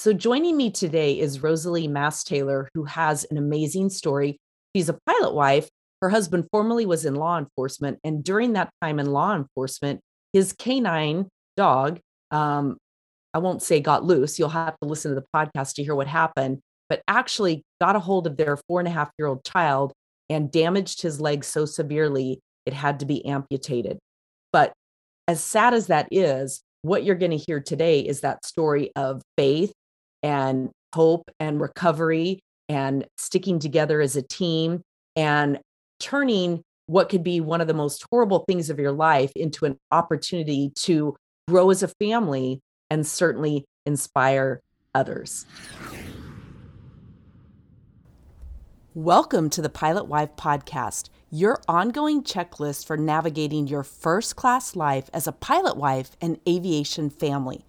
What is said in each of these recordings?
So, joining me today is Rosalie Mastaler, who has an amazing story. She's a pilot wife. Her husband formerly was in law enforcement. And during that time in law enforcement, his canine dog, um, I won't say got loose, you'll have to listen to the podcast to hear what happened, but actually got a hold of their four and a half year old child and damaged his leg so severely it had to be amputated. But as sad as that is, what you're going to hear today is that story of faith and hope and recovery and sticking together as a team and turning what could be one of the most horrible things of your life into an opportunity to grow as a family and certainly inspire others. Welcome to the Pilot Wife Podcast, your ongoing checklist for navigating your first class life as a pilot wife and aviation family.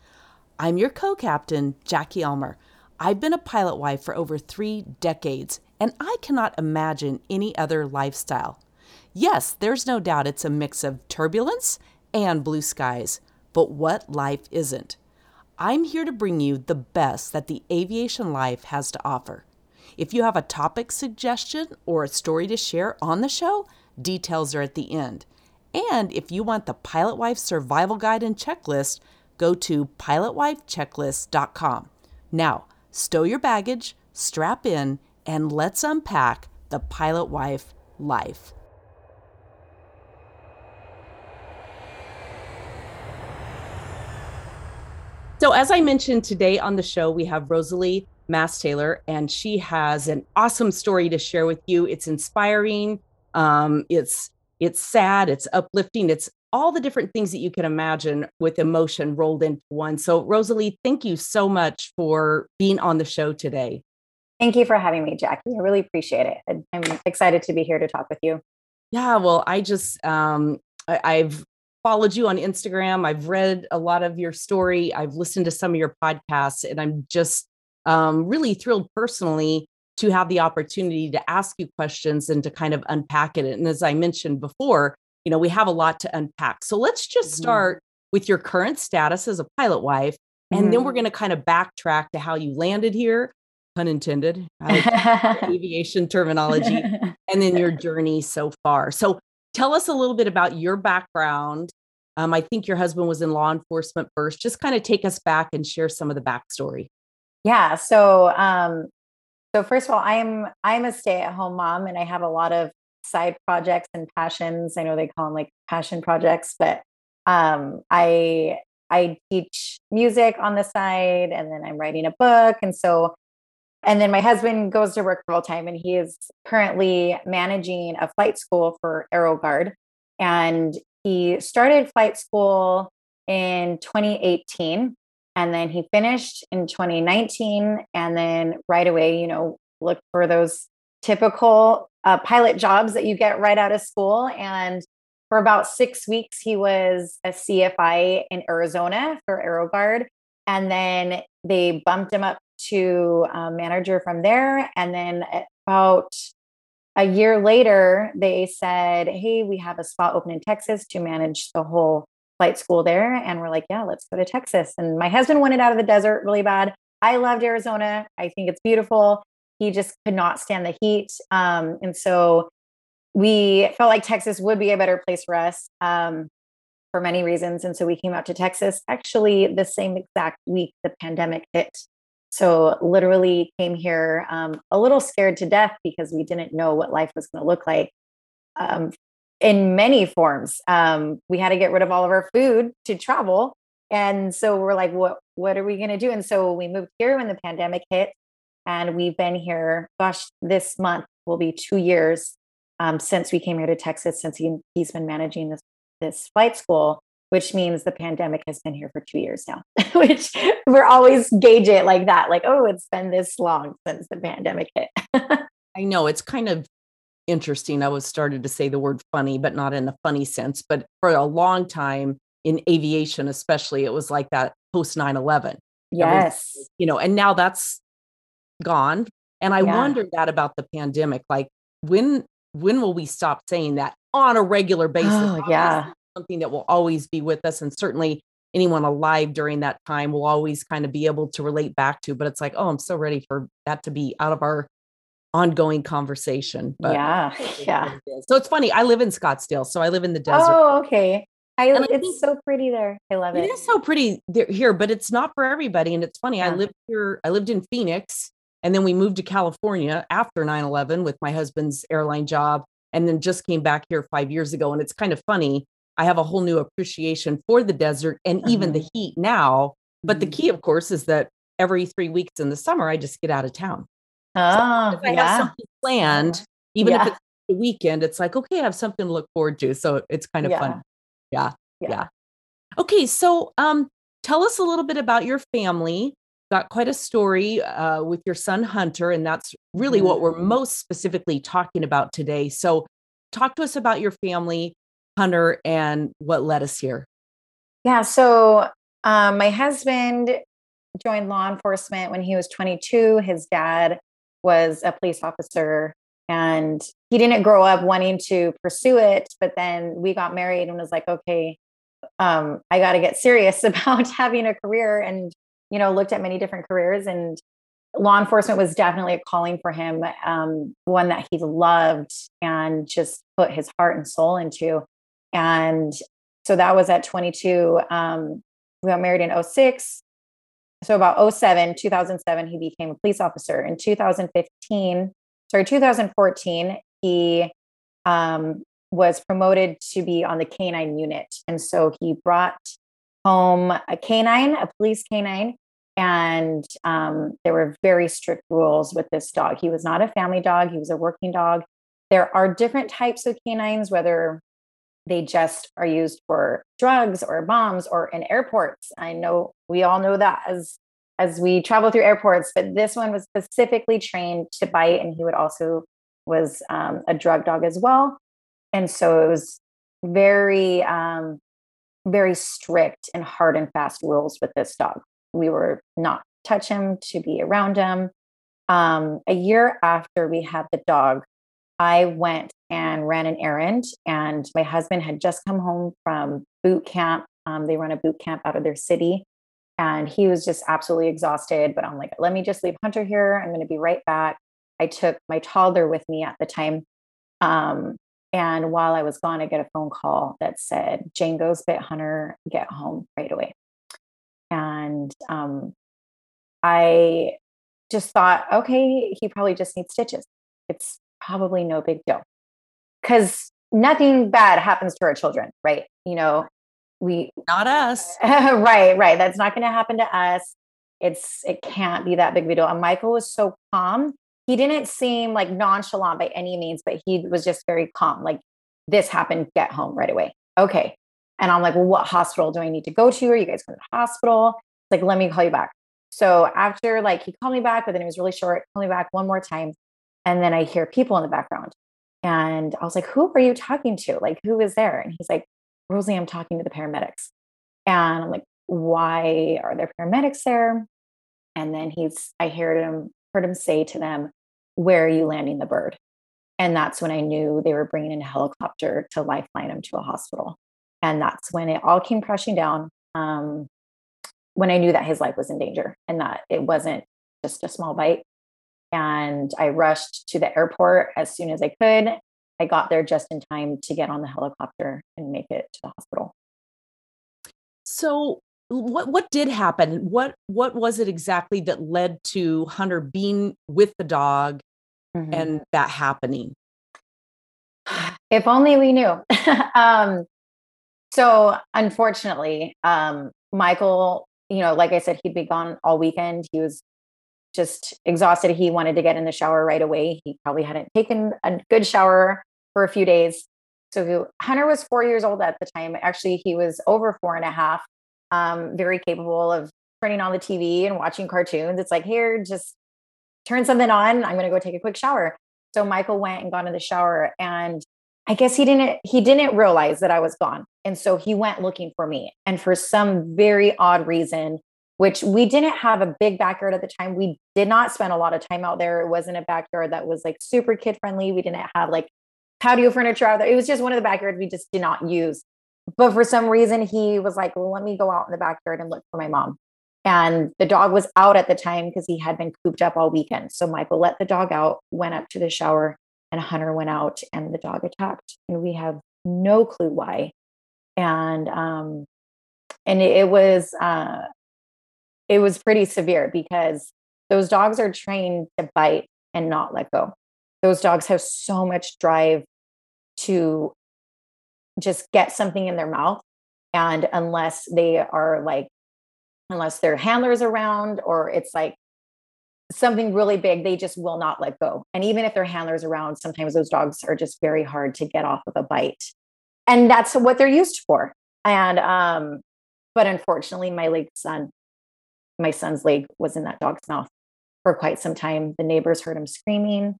I'm your co captain, Jackie Ulmer. I've been a pilot wife for over three decades, and I cannot imagine any other lifestyle. Yes, there's no doubt it's a mix of turbulence and blue skies, but what life isn't? I'm here to bring you the best that the aviation life has to offer. If you have a topic suggestion or a story to share on the show, details are at the end. And if you want the Pilot Wife Survival Guide and Checklist, go to pilotwifechecklist.com. Now, stow your baggage, strap in, and let's unpack the Pilot Wife life. So, as I mentioned today on the show, we have Rosalie Mastaler, and she has an awesome story to share with you. It's inspiring. Um, it's it's sad. It's uplifting. It's all the different things that you can imagine with emotion rolled into one. So, Rosalie, thank you so much for being on the show today. Thank you for having me, Jackie. I really appreciate it. I'm excited to be here to talk with you. Yeah, well, I just um, I, I've followed you on Instagram. I've read a lot of your story. I've listened to some of your podcasts, and I'm just um, really thrilled personally to have the opportunity to ask you questions and to kind of unpack it. And as I mentioned before, you know, we have a lot to unpack. So let's just mm-hmm. start with your current status as a pilot wife. And mm-hmm. then we're mm-hmm. going to kind of backtrack to how you landed here, pun intended, aviation terminology, and then your journey so far. So tell us a little bit about your background. Um, I think your husband was in law enforcement first. Just kind of take us back and share some of the backstory. Yeah. So, um, so first of all, I'm I'm a stay-at-home mom, and I have a lot of side projects and passions. I know they call them like passion projects, but um, I I teach music on the side, and then I'm writing a book, and so and then my husband goes to work full time, and he is currently managing a flight school for AeroGuard, and he started flight school in 2018 and then he finished in 2019 and then right away you know look for those typical uh, pilot jobs that you get right out of school. And for about six weeks, he was a CFI in Arizona for AeroGuard. And then they bumped him up to a manager from there. And then about a year later, they said, Hey, we have a spot open in Texas to manage the whole flight school there. And we're like, Yeah, let's go to Texas. And my husband wanted out of the desert really bad. I loved Arizona. I think it's beautiful he just could not stand the heat. Um, and so we felt like Texas would be a better place for us um, for many reasons. And so we came out to Texas actually the same exact week the pandemic hit. So literally came here um, a little scared to death because we didn't know what life was going to look like um, in many forms. Um, we had to get rid of all of our food to travel. And so we're like, what, what are we going to do? And so we moved here when the pandemic hit and we've been here, gosh, this month will be two years um, since we came here to Texas, since he, he's been managing this, this flight school, which means the pandemic has been here for two years now, which we're always gauge it like that, like, oh, it's been this long since the pandemic hit. I know it's kind of interesting. I was started to say the word funny, but not in a funny sense. But for a long time in aviation, especially, it was like that post 9 11. Yes. you know, and now that's gone. And I yeah. wondered that about the pandemic. Like when when will we stop saying that on a regular basis? Oh, yeah. Something that will always be with us. And certainly anyone alive during that time will always kind of be able to relate back to. But it's like, oh, I'm so ready for that to be out of our ongoing conversation. But yeah, yeah. So it's funny. I live in Scottsdale, so I live in the desert. Oh, okay. I, and it's so pretty there. I love it. It is so pretty there, here, but it's not for everybody. And it's funny. Yeah. I lived here. I lived in Phoenix, and then we moved to California after 9/11 with my husband's airline job, and then just came back here five years ago. And it's kind of funny. I have a whole new appreciation for the desert and mm-hmm. even the mm-hmm. heat now. But the mm-hmm. key, of course, is that every three weeks in the summer, I just get out of town. Oh, so I yeah. have something planned, even yeah. if it's the weekend, it's like, okay, I have something to look forward to. So it's kind of yeah. fun. Yeah, yeah. Yeah. Okay. So um tell us a little bit about your family. Got quite a story uh, with your son Hunter, and that's really what we're mm-hmm. most specifically talking about today. So, talk to us about your family, Hunter, and what led us here. Yeah. So, um, my husband joined law enforcement when he was 22. His dad was a police officer and he didn't grow up wanting to pursue it but then we got married and was like okay um, i got to get serious about having a career and you know looked at many different careers and law enforcement was definitely a calling for him um, one that he loved and just put his heart and soul into. And so that was at 22 um, we got married in 06 so about 07 2007 he became a police officer. In 2015 sorry 2014 he um, was promoted to be on the canine unit. And so he brought home a canine a police canine and um, there were very strict rules with this dog. He was not a family dog he was a working dog. There are different types of canines whether they just are used for drugs or bombs or in airports. I know we all know that as as we travel through airports, but this one was specifically trained to bite, and he would also was um, a drug dog as well, and so it was very um, very strict and hard and fast rules with this dog. We were not touch him to be around him. Um, a year after we had the dog, I went and ran an errand, and my husband had just come home from boot camp. Um, they run a boot camp out of their city, and he was just absolutely exhausted. But I'm like, let me just leave Hunter here. I'm going to be right back. I took my toddler with me at the time. Um, and while I was gone, I get a phone call that said, Django's bit Hunter, get home right away. And um, I just thought, okay, he probably just needs stitches. It's probably no big deal because nothing bad happens to our children, right? You know, we not us, right? Right. That's not going to happen to us. It's it can't be that big of a deal. And Michael was so calm. He didn't seem like nonchalant by any means, but he was just very calm. Like this happened, get home right away. Okay. And I'm like, well, what hospital do I need to go to? Are you guys going to the hospital? It's like, let me call you back. So after like he called me back, but then it was really short. called me back one more time. And then I hear people in the background. And I was like, who are you talking to? Like, who is there? And he's like, Rosie, I'm talking to the paramedics. And I'm like, why are there paramedics there? And then he's, I heard him, heard him say to them, where are you landing the bird? And that's when I knew they were bringing in a helicopter to lifeline him to a hospital. And that's when it all came crashing down. Um, when I knew that his life was in danger and that it wasn't just a small bite, and I rushed to the airport as soon as I could. I got there just in time to get on the helicopter and make it to the hospital. So what what did happen? What what was it exactly that led to Hunter being with the dog mm-hmm. and that happening? If only we knew. um, so unfortunately, um, Michael, you know, like I said, he'd be gone all weekend. He was just exhausted. He wanted to get in the shower right away. He probably hadn't taken a good shower for a few days. So Hunter was four years old at the time. Actually, he was over four and a half, um, very capable of turning on the TV and watching cartoons. It's like, here, just turn something on. I'm going to go take a quick shower. So Michael went and got in the shower and I guess he didn't he didn't realize that I was gone. And so he went looking for me. And for some very odd reason, which we didn't have a big backyard at the time. We did not spend a lot of time out there. It wasn't a backyard that was like super kid friendly. We didn't have like patio furniture out there. It was just one of the backyards we just did not use. But for some reason, he was like, well, let me go out in the backyard and look for my mom. And the dog was out at the time because he had been cooped up all weekend. So Michael let the dog out, went up to the shower, and Hunter went out and the dog attacked. And we have no clue why. And um, and it, it was uh it was pretty severe because those dogs are trained to bite and not let go. Those dogs have so much drive to just get something in their mouth. And unless they are like, unless their handlers around or it's like something really big, they just will not let go. And even if their handlers around, sometimes those dogs are just very hard to get off of a bite. And that's what they're used for. And um, but unfortunately, my late son, my son's leg was in that dog's mouth for quite some time. The neighbors heard him screaming.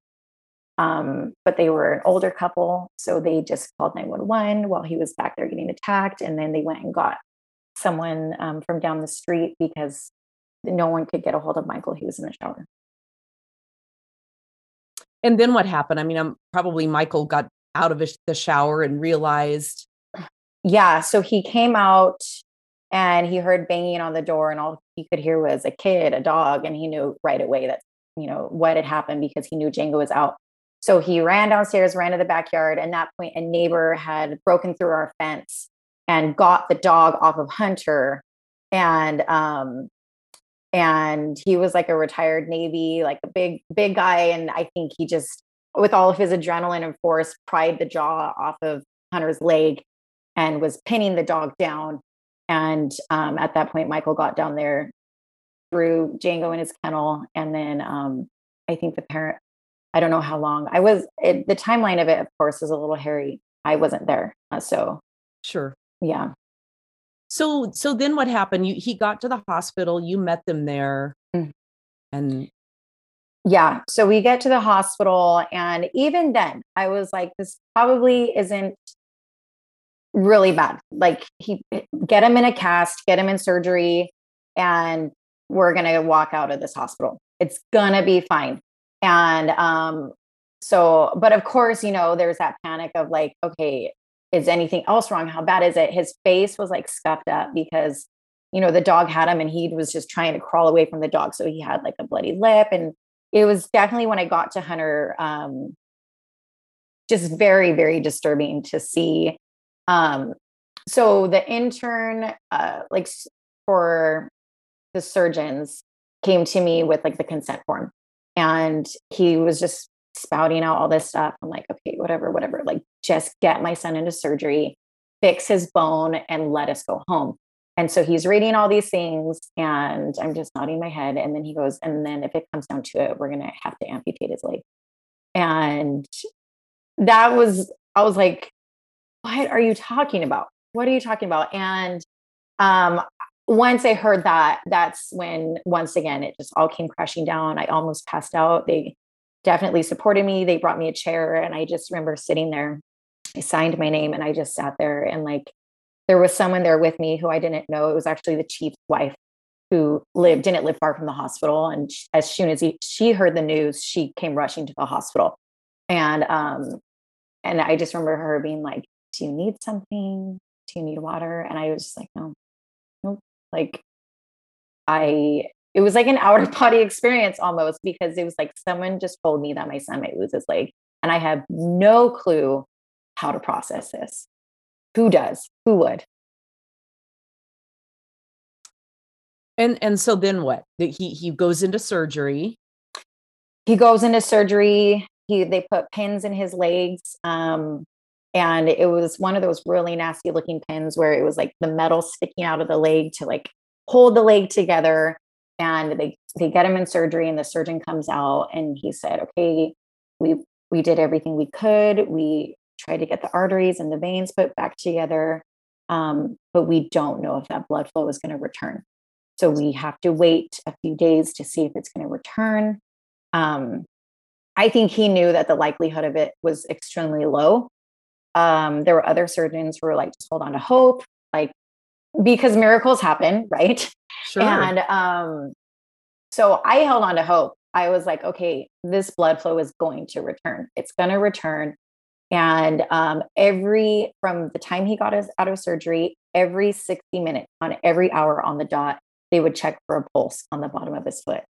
Um, but they were an older couple, so they just called 911 while he was back there getting attacked. And then they went and got someone um, from down the street because no one could get a hold of Michael. He was in the shower. And then what happened? I mean, I'm probably Michael got out of the shower and realized. Yeah. So he came out and he heard banging on the door, and all he could hear was a kid, a dog, and he knew right away that you know what had happened because he knew Django was out. So he ran downstairs, ran to the backyard. And that point, a neighbor had broken through our fence and got the dog off of Hunter. And um, and he was like a retired Navy, like a big, big guy. And I think he just, with all of his adrenaline and force, pried the jaw off of Hunter's leg and was pinning the dog down. And um, at that point, Michael got down there, threw Django in his kennel, and then um, I think the parent I don't know how long. I was it, the timeline of it, of course, is a little hairy. I wasn't there, uh, so sure, yeah. So so then what happened? You he got to the hospital. You met them there, mm. and yeah. So we get to the hospital, and even then, I was like, this probably isn't really bad. Like he get him in a cast, get him in surgery, and we're gonna walk out of this hospital. It's gonna be fine. And um, so, but of course, you know, there's that panic of like, okay, is anything else wrong? How bad is it? His face was like scuffed up because, you know, the dog had him and he was just trying to crawl away from the dog. So he had like a bloody lip. And it was definitely when I got to Hunter, um, just very, very disturbing to see. Um, so the intern, uh, like for the surgeons, came to me with like the consent form and he was just spouting out all this stuff. I'm like, okay, whatever, whatever. Like, just get my son into surgery, fix his bone, and let us go home. And so he's reading all these things, and I'm just nodding my head. And then he goes, and then if it comes down to it, we're going to have to amputate his leg. And that was, I was like, what are you talking about? What are you talking about? And um, once I heard that, that's when once again it just all came crashing down. I almost passed out. They definitely supported me. They brought me a chair, and I just remember sitting there. I signed my name, and I just sat there. And like, there was someone there with me who I didn't know. It was actually the chief's wife who lived didn't live far from the hospital. And as soon as he, she heard the news, she came rushing to the hospital. And um, and I just remember her being like, "Do you need something? Do you need water?" And I was just like, "No, like I it was like an outer body experience almost because it was like someone just told me that my son might lose his leg and I have no clue how to process this. Who does? Who would? And and so then what? That he he goes into surgery. He goes into surgery. He they put pins in his legs. Um, and it was one of those really nasty looking pins where it was like the metal sticking out of the leg to like hold the leg together and they they get him in surgery and the surgeon comes out and he said okay we we did everything we could. We tried to get the arteries and the veins put back together um, but we don't know if that blood flow is going to return. So we have to wait a few days to see if it's going to return. Um, i think he knew that the likelihood of it was extremely low um, there were other surgeons who were like, just hold on to hope, like because miracles happen, right? Sure. And um, so I held on to hope. I was like, okay, this blood flow is going to return. It's going to return. And um, every, from the time he got us out of surgery, every 60 minutes on every hour on the dot, they would check for a pulse on the bottom of his foot.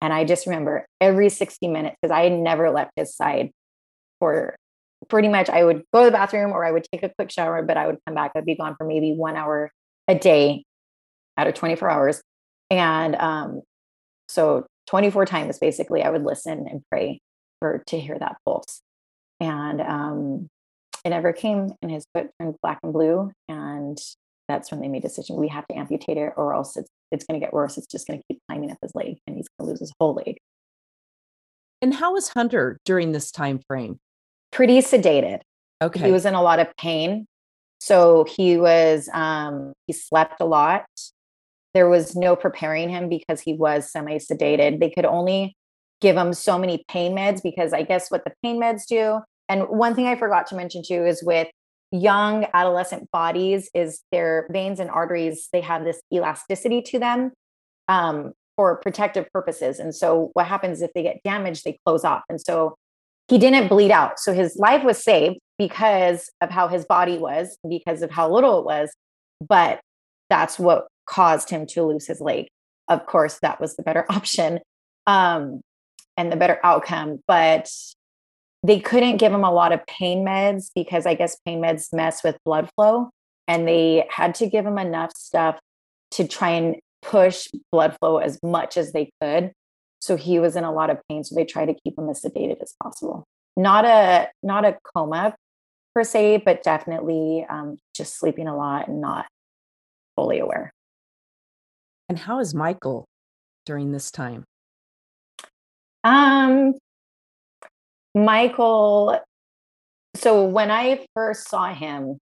And I just remember every 60 minutes, because I had never left his side for pretty much, I would go to the bathroom or I would take a quick shower, but I would come back. I'd be gone for maybe one hour a day out of 24 hours. And um, so 24 times basically, I would listen and pray for to hear that pulse. And um, it never came, and his foot turned black and blue. And that's when they made a decision we have to amputate it, or else it's it's going to get worse. It's just going to keep climbing up his leg, and he's going to lose his whole leg. And how was Hunter during this time frame? Pretty sedated. Okay. He was in a lot of pain. So he was um he slept a lot. There was no preparing him because he was semi sedated. They could only give him so many pain meds because I guess what the pain meds do. And one thing I forgot to mention too is with young adolescent bodies is their veins and arteries they have this elasticity to them um, for protective purposes and so what happens if they get damaged they close off and so he didn't bleed out so his life was saved because of how his body was because of how little it was but that's what caused him to lose his leg of course that was the better option um, and the better outcome but they couldn't give him a lot of pain meds because I guess pain meds mess with blood flow. And they had to give him enough stuff to try and push blood flow as much as they could. So he was in a lot of pain. So they tried to keep him as sedated as possible. Not a not a coma per se, but definitely um, just sleeping a lot and not fully aware. And how is Michael during this time? Um, Michael, so when I first saw him,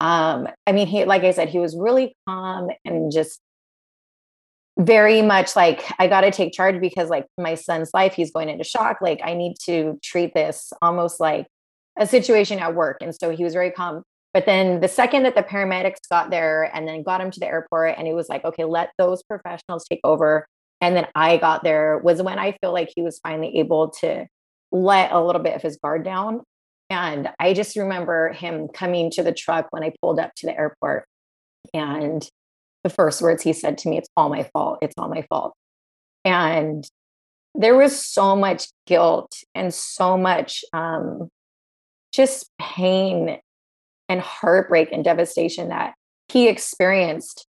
um, I mean, he, like I said, he was really calm and just very much like, I got to take charge because, like, my son's life, he's going into shock. Like, I need to treat this almost like a situation at work. And so he was very calm. But then the second that the paramedics got there and then got him to the airport, and it was like, okay, let those professionals take over. And then I got there was when I feel like he was finally able to let a little bit of his guard down. And I just remember him coming to the truck when I pulled up to the airport. And the first words he said to me, It's all my fault. It's all my fault. And there was so much guilt and so much um, just pain and heartbreak and devastation that he experienced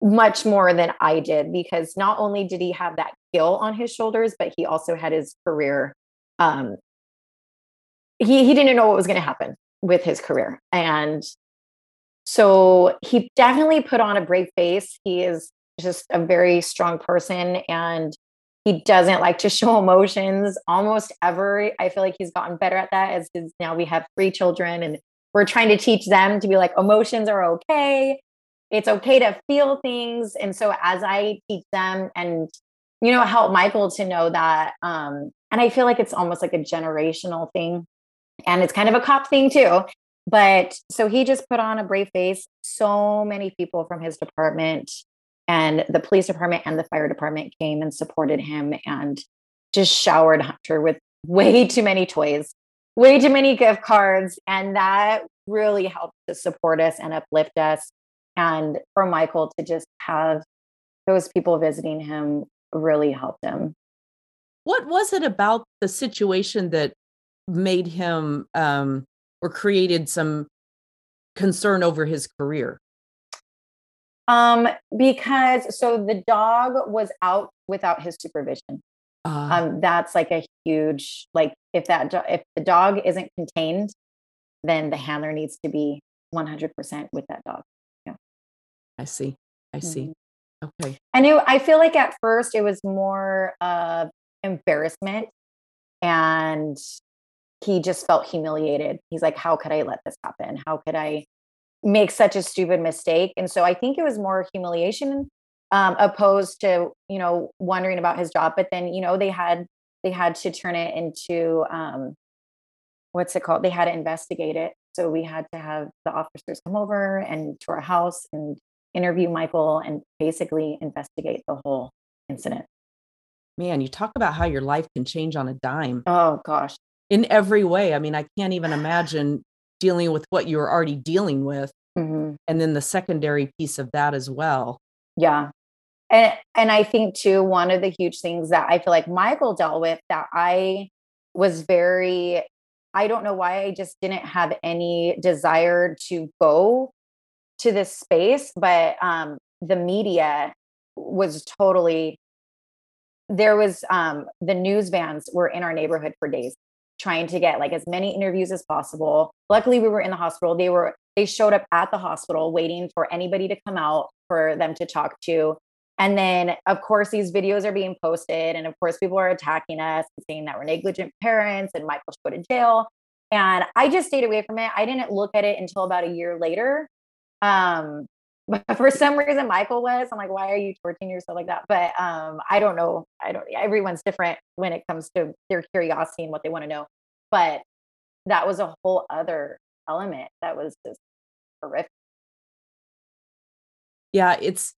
much more than I did because not only did he have that guilt on his shoulders, but he also had his career um, he he didn't know what was going to happen with his career, and so he definitely put on a brave face. He is just a very strong person, and he doesn't like to show emotions almost ever. I feel like he's gotten better at that as now we have three children, and we're trying to teach them to be like emotions are okay. It's okay to feel things, and so as I teach them and you know help Michael to know that um, and I feel like it's almost like a generational thing. And it's kind of a cop thing too. But so he just put on a brave face. So many people from his department and the police department and the fire department came and supported him and just showered Hunter with way too many toys, way too many gift cards. And that really helped to support us and uplift us. And for Michael to just have those people visiting him really helped him what was it about the situation that made him um, or created some concern over his career? Um, because so the dog was out without his supervision. Uh, um, that's like a huge like if that do- if the dog isn't contained, then the handler needs to be 100% with that dog. Yeah. I see. I see. Mm-hmm. Okay. I knew I feel like at first it was more of embarrassment and he just felt humiliated. He's like, How could I let this happen? How could I make such a stupid mistake? And so I think it was more humiliation um, opposed to, you know, wondering about his job. But then, you know, they had they had to turn it into um, what's it called? They had to investigate it. So we had to have the officers come over and to our house and interview Michael and basically investigate the whole incident man, you talk about how your life can change on a dime. Oh gosh. In every way. I mean, I can't even imagine dealing with what you're already dealing with. Mm-hmm. And then the secondary piece of that as well. Yeah. And and I think too, one of the huge things that I feel like Michael dealt with that I was very I don't know why I just didn't have any desire to go to this space, but um the media was totally there was um the news vans were in our neighborhood for days trying to get like as many interviews as possible. Luckily we were in the hospital. They were they showed up at the hospital waiting for anybody to come out for them to talk to. And then, of course, these videos are being posted. And of course, people are attacking us and saying that we're negligent parents and Michael should go to jail. And I just stayed away from it. I didn't look at it until about a year later. Um, but for some reason, Michael was. I'm like, why are you torturing yourself like that? But um, I don't know. I don't. Everyone's different when it comes to their curiosity and what they want to know. But that was a whole other element that was just horrific. Yeah, it's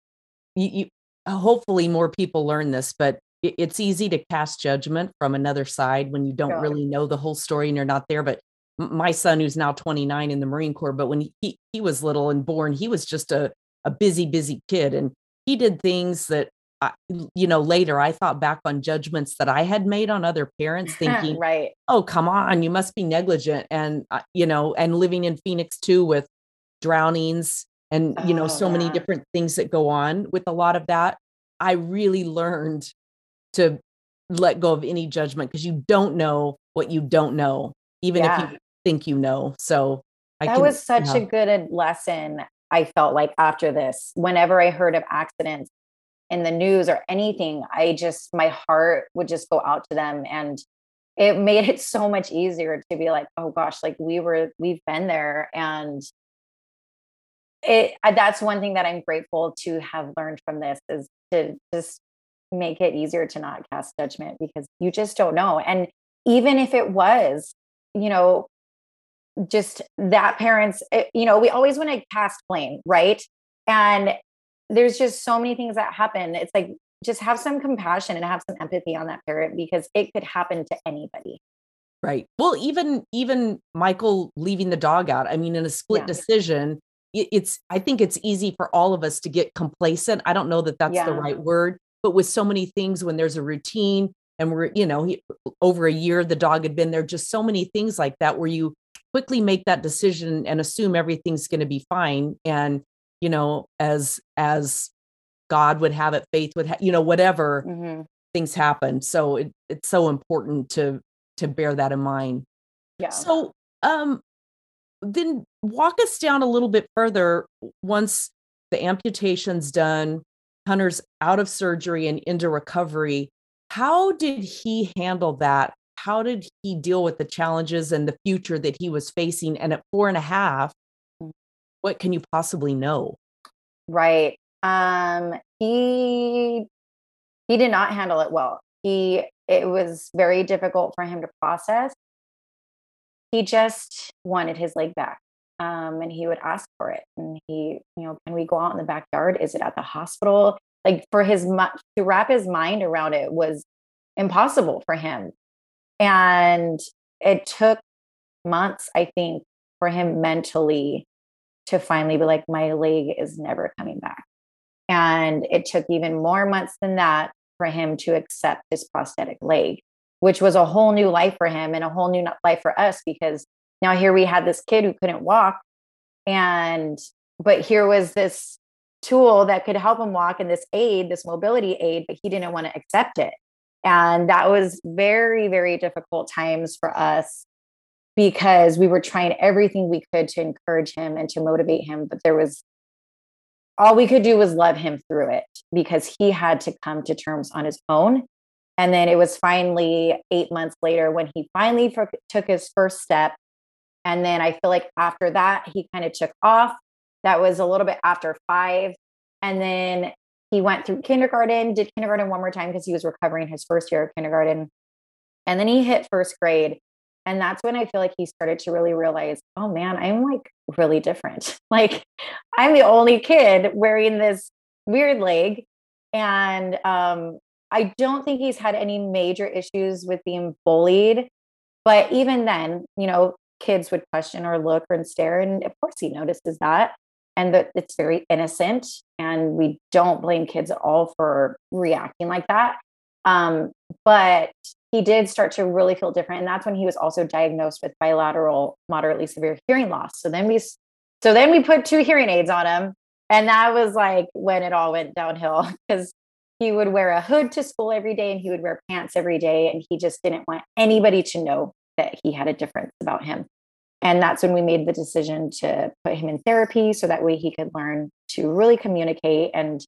you, you hopefully more people learn this, but it, it's easy to cast judgment from another side when you don't really know the whole story and you're not there. But my son, who's now 29 in the Marine Corps, but when he, he was little and born, he was just a, a busy, busy kid. And he did things that, I, you know, later I thought back on judgments that I had made on other parents, thinking, right. oh, come on, you must be negligent. And, uh, you know, and living in Phoenix too with drownings and you know oh, so yeah. many different things that go on with a lot of that i really learned to let go of any judgment because you don't know what you don't know even yeah. if you think you know so I that can, was such a good lesson i felt like after this whenever i heard of accidents in the news or anything i just my heart would just go out to them and it made it so much easier to be like oh gosh like we were we've been there and it that's one thing that i'm grateful to have learned from this is to just make it easier to not cast judgment because you just don't know and even if it was you know just that parents eh, you know we always want to cast blame right? And there's just so many things that happen. It's like just have some compassion and have some empathy on that parent because it could happen to anybody. Right. Well even even michael leaving the dog out i mean in a split yeah. decision it's i think it's easy for all of us to get complacent. I don't know that that's yeah. the right word but with so many things when there's a routine and we're you know he, over a year the dog had been there just so many things like that where you quickly make that decision and assume everything's going to be fine and you know as as god would have it faith would have you know whatever mm-hmm. things happen so it, it's so important to to bear that in mind yeah so um then walk us down a little bit further once the amputation's done, Hunter's out of surgery and into recovery. How did he handle that? How did he deal with the challenges and the future that he was facing? And at four and a half, what can you possibly know? Right. Um, he he did not handle it well. He it was very difficult for him to process he just wanted his leg back. Um, and he would ask for it. And he, you know, can we go out in the backyard? Is it at the hospital? Like for his to wrap his mind around it was impossible for him. And it took months, I think, for him mentally to finally be like, my leg is never coming back. And it took even more months than that for him to accept his prosthetic leg which was a whole new life for him and a whole new life for us because now here we had this kid who couldn't walk and but here was this tool that could help him walk and this aid this mobility aid but he didn't want to accept it and that was very very difficult times for us because we were trying everything we could to encourage him and to motivate him but there was all we could do was love him through it because he had to come to terms on his own and then it was finally eight months later when he finally took his first step. And then I feel like after that, he kind of took off. That was a little bit after five. And then he went through kindergarten, did kindergarten one more time because he was recovering his first year of kindergarten. And then he hit first grade. And that's when I feel like he started to really realize, oh man, I'm like really different. Like I'm the only kid wearing this weird leg. And um, I don't think he's had any major issues with being bullied. but even then, you know, kids would question or look and stare. And of course, he notices that. And that it's very innocent. And we don't blame kids at all for reacting like that. Um, but he did start to really feel different. And that's when he was also diagnosed with bilateral moderately severe hearing loss. So then we so then we put two hearing aids on him. And that was like when it all went downhill because he would wear a hood to school every day and he would wear pants every day. And he just didn't want anybody to know that he had a difference about him. And that's when we made the decision to put him in therapy so that way he could learn to really communicate and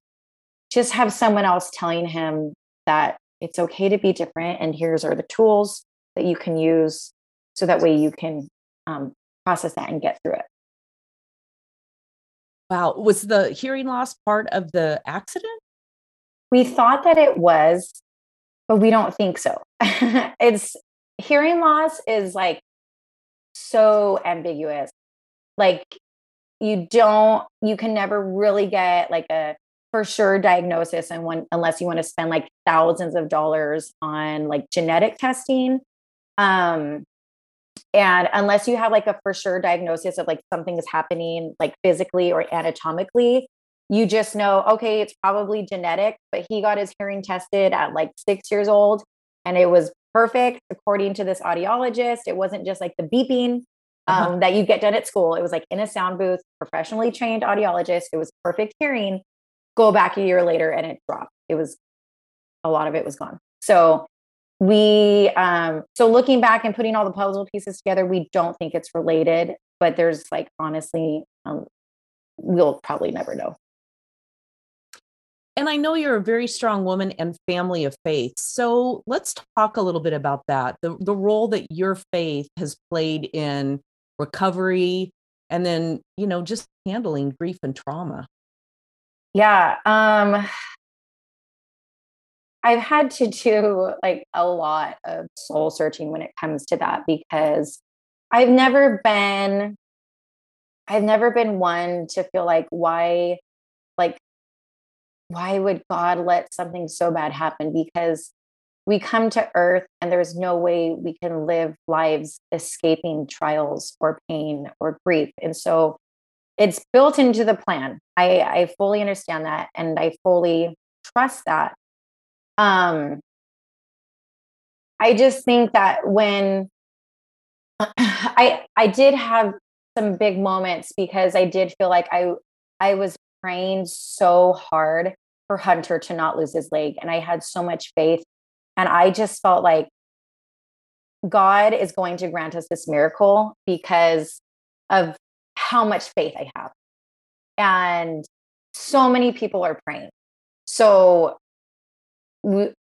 just have someone else telling him that it's okay to be different. And here's are the tools that you can use so that way you can um, process that and get through it. Wow. Was the hearing loss part of the accident? We thought that it was, but we don't think so. it's hearing loss is like so ambiguous. Like you don't, you can never really get like a for sure diagnosis and one unless you want to spend like thousands of dollars on like genetic testing. Um and unless you have like a for sure diagnosis of like something is happening like physically or anatomically, you just know, okay, it's probably genetic, but he got his hearing tested at like six years old and it was perfect according to this audiologist. It wasn't just like the beeping uh-huh. um, uh-huh. that you get done at school. It was like in a sound booth, professionally trained audiologist. It was perfect hearing. Go back a year later and it dropped. It was a lot of it was gone. So we um so looking back and putting all the puzzle pieces together, we don't think it's related, but there's like honestly, um, we'll probably never know. And I know you're a very strong woman and family of faith. So let's talk a little bit about that. The, the role that your faith has played in recovery and then, you know, just handling grief and trauma. Yeah. Um I've had to do like a lot of soul searching when it comes to that because I've never been I've never been one to feel like why like why would God let something so bad happen? Because we come to earth and there's no way we can live lives escaping trials or pain or grief. And so it's built into the plan. I, I fully understand that and I fully trust that. Um, I just think that when I I did have some big moments because I did feel like I I was praying so hard for Hunter to not lose his leg. And I had so much faith. And I just felt like God is going to grant us this miracle because of how much faith I have. And so many people are praying. So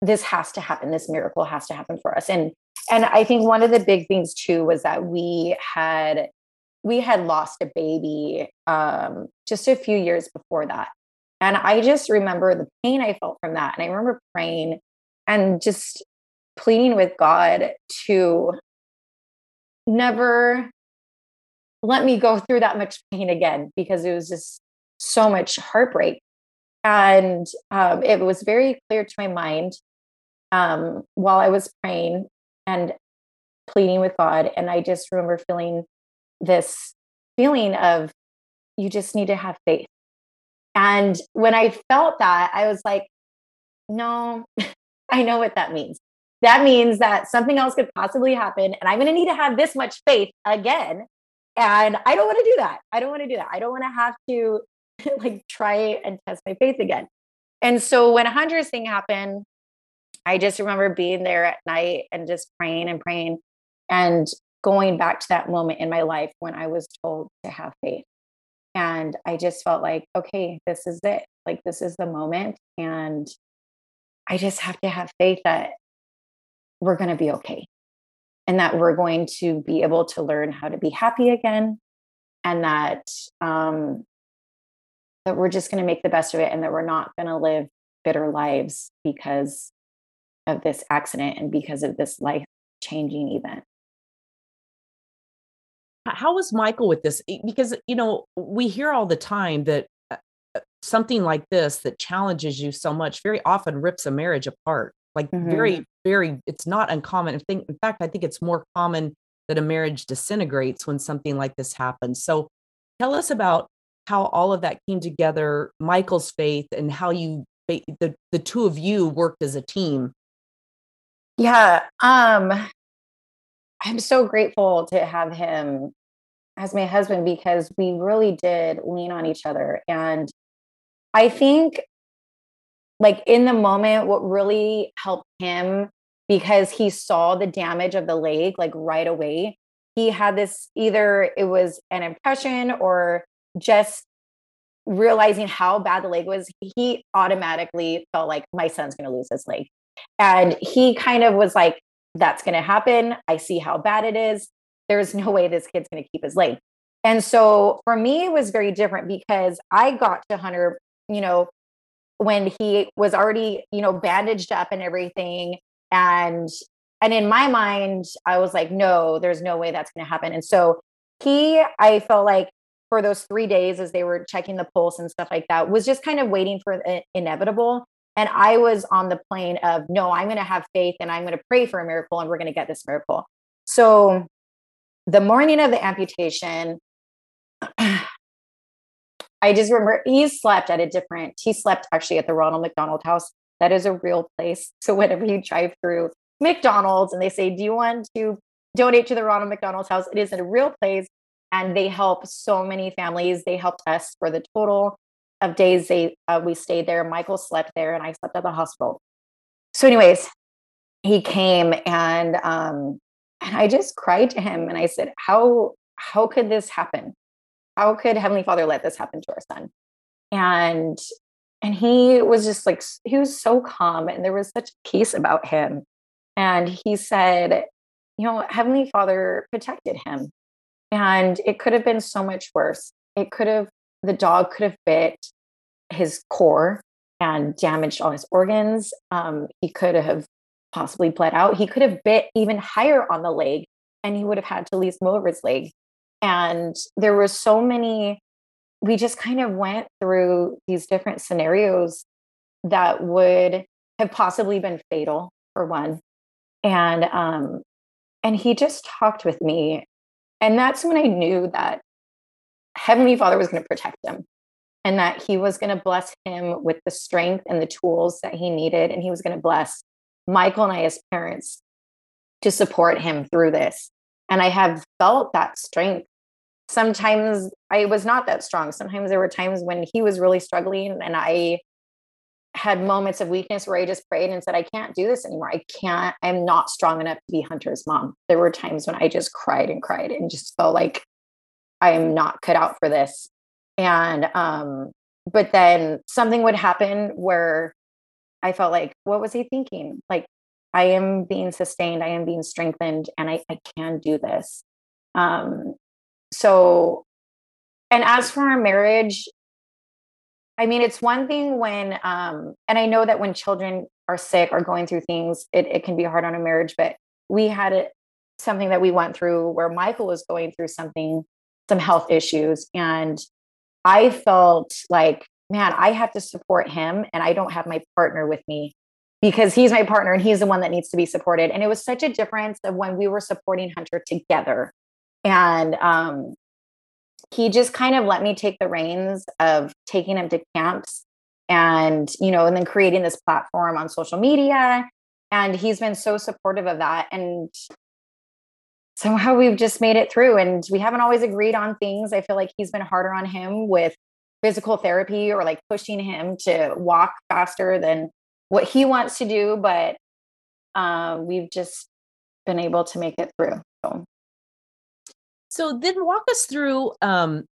this has to happen. This miracle has to happen for us. And and I think one of the big things too was that we had we had lost a baby um, just a few years before that. And I just remember the pain I felt from that. And I remember praying and just pleading with God to never let me go through that much pain again because it was just so much heartbreak. And um, it was very clear to my mind um, while I was praying and pleading with God. And I just remember feeling this feeling of you just need to have faith and when I felt that, I was like, no, I know what that means. That means that something else could possibly happen, and I'm going to need to have this much faith again. And I don't want to do that. I don't want to do that. I don't want to have to like try and test my faith again. And so when Hunter's thing happened, I just remember being there at night and just praying and praying and going back to that moment in my life when I was told to have faith. And I just felt like, okay, this is it. Like, this is the moment. And I just have to have faith that we're going to be okay and that we're going to be able to learn how to be happy again and that um that we're just going to make the best of it and that we're not going to live bitter lives because of this accident and because of this life changing event how was Michael with this? Because, you know, we hear all the time that uh, uh, something like this that challenges you so much very often rips a marriage apart. like mm-hmm. very, very, it's not uncommon. Think, in fact, I think it's more common that a marriage disintegrates when something like this happens. So tell us about how all of that came together, Michael's faith, and how you the the two of you worked as a team. Yeah, um, I'm so grateful to have him as my husband because we really did lean on each other, and I think, like in the moment, what really helped him because he saw the damage of the leg like right away. He had this either it was an impression or just realizing how bad the leg was, he automatically felt like my son's going to lose his leg. And he kind of was like, that's going to happen. I see how bad it is. There's no way this kid's going to keep his leg. And so for me, it was very different because I got to Hunter, you know, when he was already, you know, bandaged up and everything. And and in my mind, I was like, no, there's no way that's going to happen. And so he, I felt like for those three days as they were checking the pulse and stuff like that was just kind of waiting for the inevitable. And I was on the plane of, no, I'm going to have faith and I'm going to pray for a miracle and we're going to get this miracle. So the morning of the amputation, I just remember he slept at a different, he slept actually at the Ronald McDonald House. That is a real place. So whenever you drive through McDonald's and they say, Do you want to donate to the Ronald McDonald's House? It is a real place and they help so many families. They helped us for the total of days they uh, we stayed there. Michael slept there, and I slept at the hospital. So, anyways, he came and um, and I just cried to him, and I said, "How how could this happen? How could Heavenly Father let this happen to our son?" And and he was just like he was so calm, and there was such peace about him. And he said, "You know, Heavenly Father protected him." And it could have been so much worse. It could have, the dog could have bit his core and damaged all his organs. Um, he could have possibly bled out. He could have bit even higher on the leg and he would have had to leave over his leg. And there were so many, we just kind of went through these different scenarios that would have possibly been fatal for one. And um, and he just talked with me and that's when I knew that Heavenly Father was going to protect him and that he was going to bless him with the strength and the tools that he needed. And he was going to bless Michael and I as parents to support him through this. And I have felt that strength. Sometimes I was not that strong. Sometimes there were times when he was really struggling and I had moments of weakness where I just prayed and said, I can't do this anymore. I can't, I'm not strong enough to be Hunter's mom. There were times when I just cried and cried and just felt like I am not cut out for this. And, um, but then something would happen where I felt like, what was he thinking? Like, I am being sustained, I am being strengthened, and I, I can do this. Um, so, and as for our marriage, I mean, it's one thing when, um, and I know that when children are sick or going through things, it, it can be hard on a marriage, but we had it, something that we went through where Michael was going through something, some health issues. And I felt like, man, I have to support him and I don't have my partner with me because he's my partner and he's the one that needs to be supported. And it was such a difference of when we were supporting Hunter together. And um, he just kind of let me take the reins of taking him to camps and you know and then creating this platform on social media and he's been so supportive of that and somehow we've just made it through and we haven't always agreed on things. I feel like he's been harder on him with physical therapy or like pushing him to walk faster than what he wants to do but uh, we've just been able to make it through so. So then walk us through um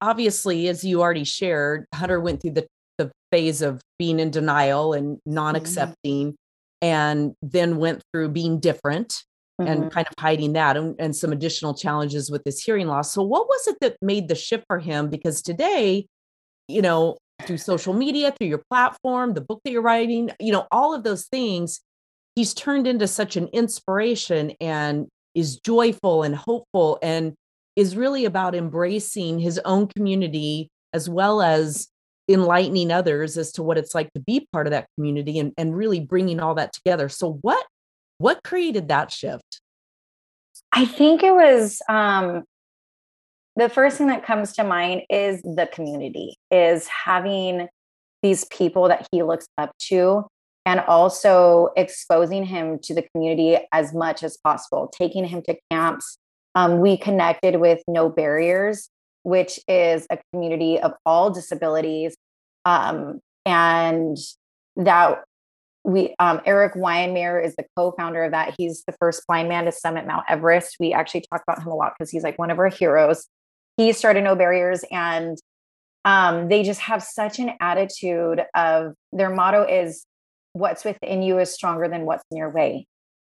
obviously as you already shared, Hunter went through the the phase of being in denial and non-accepting mm-hmm. and then went through being different mm-hmm. and kind of hiding that and, and some additional challenges with his hearing loss. So what was it that made the shift for him because today, you know, through social media, through your platform, the book that you're writing, you know, all of those things, he's turned into such an inspiration and is joyful and hopeful and is really about embracing his own community as well as enlightening others as to what it's like to be part of that community and, and really bringing all that together. So what what created that shift? I think it was um, the first thing that comes to mind is the community, is having these people that he looks up to and also exposing him to the community as much as possible, taking him to camps. Um, we connected with No Barriers, which is a community of all disabilities. Um, and that we um, Erik Weihenmayer is the co-founder of that. He's the first blind man to summit Mount Everest. We actually talk about him a lot because he's like one of our heroes. He started No Barriers, and um, they just have such an attitude of their motto is "What's within you is stronger than what's in your way,"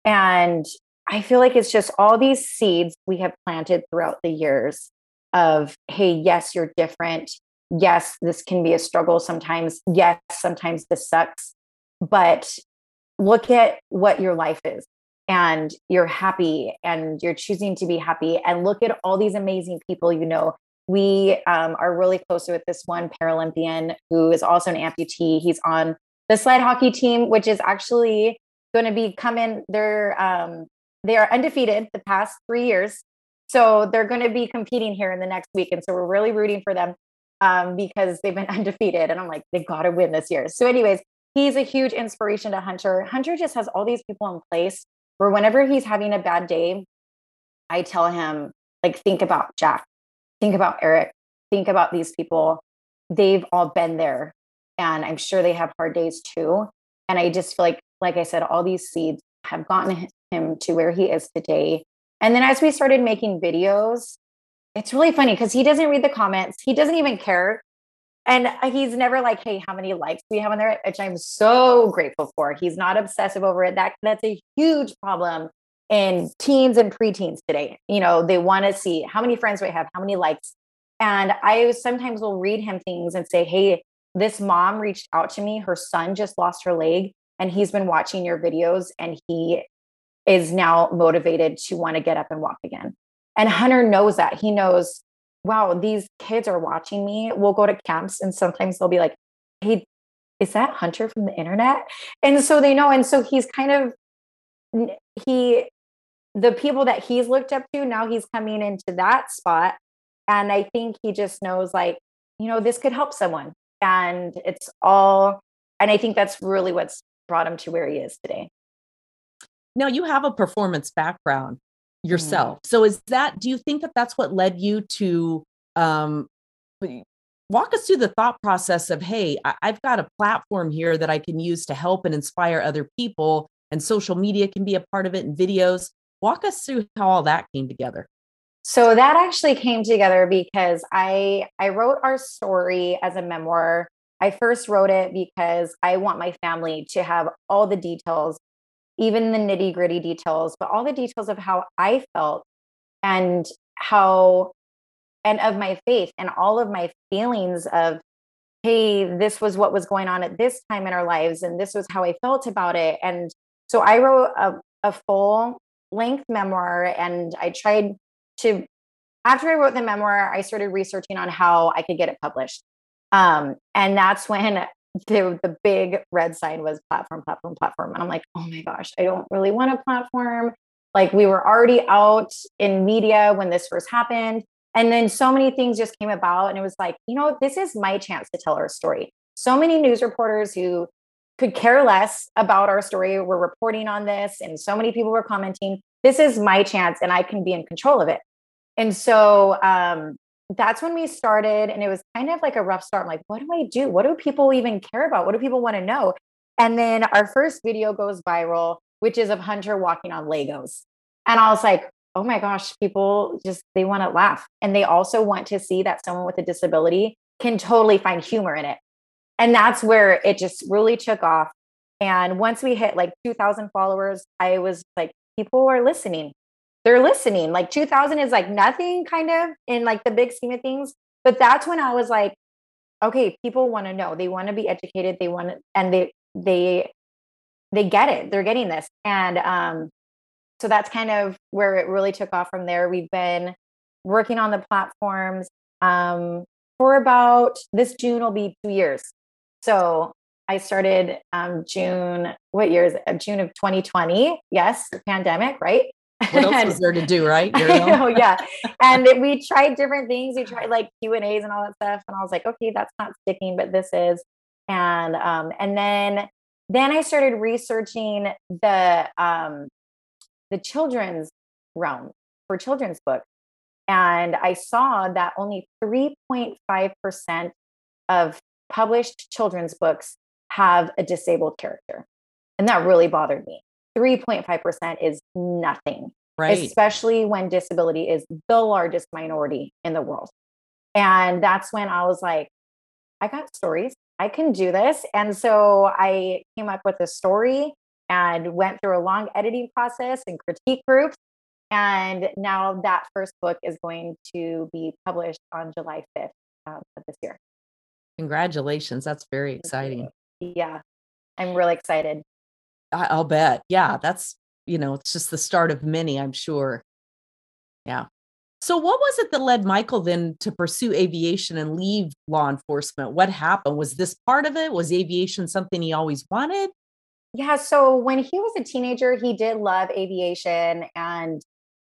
and I feel like it's just all these seeds we have planted throughout the years of, "Hey, yes, you're different. Yes, this can be a struggle sometimes. Yes, sometimes this sucks." But look at what your life is and you're happy and you're choosing to be happy and look at all these amazing people you know. We um, are really close with this one paralympian who is also an amputee. He's on the sled hockey team which is actually going to be coming they're um, they are undefeated the past three years. So they're going to be competing here in the next week and so we're really rooting for them um, because they've been undefeated and i'm like they've got to win this year. So anyways he's a huge inspiration to Hunter. Hunter just has all these people in place where whenever he's having a bad day, I tell him, like, think about Jack, think about Erik, think about these people. They've all been there. And I'm sure they have hard days too. And I just feel like, like I said, all these seeds have gotten him to where he is today. And then as we started making videos, it's really funny because he doesn't read the comments. He doesn't even care and uh, he's never like, hey, how many likes do we have on there? Which I'm so grateful for. He's not obsessive over it. That that's a huge problem in teens and preteens today. You know, they want to see how many friends do I have, how many likes. And I sometimes will read him things and say, hey, this mom reached out to me. Her son just lost her leg, and he's been watching your videos, and he is now motivated to want to get up and walk again. And Hunter knows that. He knows wow, these kids are watching me. We'll go to camps and sometimes they'll be like, hey, is that Hunter from the internet? And so they know. And so he's kind of, he, the people that he's looked up to, now he's coming into that spot. And I think he just knows, like, you know, this could help someone. And it's all, and I think that's really what's brought him to where he is today. Now, you have a performance background. Mm-hmm. yourself. Mm. So is that do you think that that's what led you to um walk us through the thought process of hey, I, I've got a platform here that I can use to help and inspire other people and social media can be a part of it and videos. Walk us through how all that came together. So that actually came together because I I wrote our story as a memoir. I first wrote it because I want my family to have all the details even the nitty gritty details, but all the details of how I felt and how, and of my faith and all of my feelings of, hey, this was what was going on at this time in our lives, and this was how I felt about it. And so I wrote a, a full length memoir, and I tried to, after I wrote the memoir, I started researching on how I could get it published. Um, and that's when the the big red sign was platform, platform, platform. And I'm like, oh my gosh, I don't really want a platform. Like we were already out in media when this first happened. And then so many things just came about. And it was like, you know, this is my chance to tell our story. So many news reporters who could care less about our story were reporting on this. And so many people were commenting, this is my chance and I can be in control of it. And so um, that's when we started and it was kind of like a rough start. I'm like, what do I do? What do people even care about? What do people want to know? And then our first video goes viral, which is of Hunter walking on Legos. And I was like, oh my gosh, people just they want to laugh. And they also want to see that someone with a disability can totally find humor in it. And that's where it just really took off. And once we hit like 2000 followers, I was like, people are listening they're listening. Like 2000 is like nothing kind of in like the big scheme of things. But that's when I was like, okay, people want to know. They want to be educated. They want and they, they, they get it. They're getting this. And um, so that's kind of where it really took off from there. We've been working on the platforms. Um, for about this June will be two years. So I started um, June, what year is it? June of 2020. Yes, pandemic, right? What else was there to do, right? oh yeah. And we tried different things. We tried like Q and A's and all that stuff. And I was like, okay, that's not sticking, but this is. And um, and then then I started researching the um, the children's realm for children's books. And I saw that only 3.5% of published children's books have a disabled character. And that really bothered me. 3.5% is nothing, right. especially when disability is the largest minority in the world. And that's when I was like, I got stories. I can do this. And so I came up with a story and went through a long editing process and critique groups. And now that first book is going to be published on July 5th um, of this year. Congratulations. That's very exciting. Yeah, I'm really excited. I, will bet. Yeah, that's, you know, it's just the start of many, I'm sure. Yeah. So, what was it that led Michael then to pursue aviation and leave law enforcement? What happened? Was this part of it? Was aviation something he always wanted? Yeah. So, when he was a teenager, he did love aviation and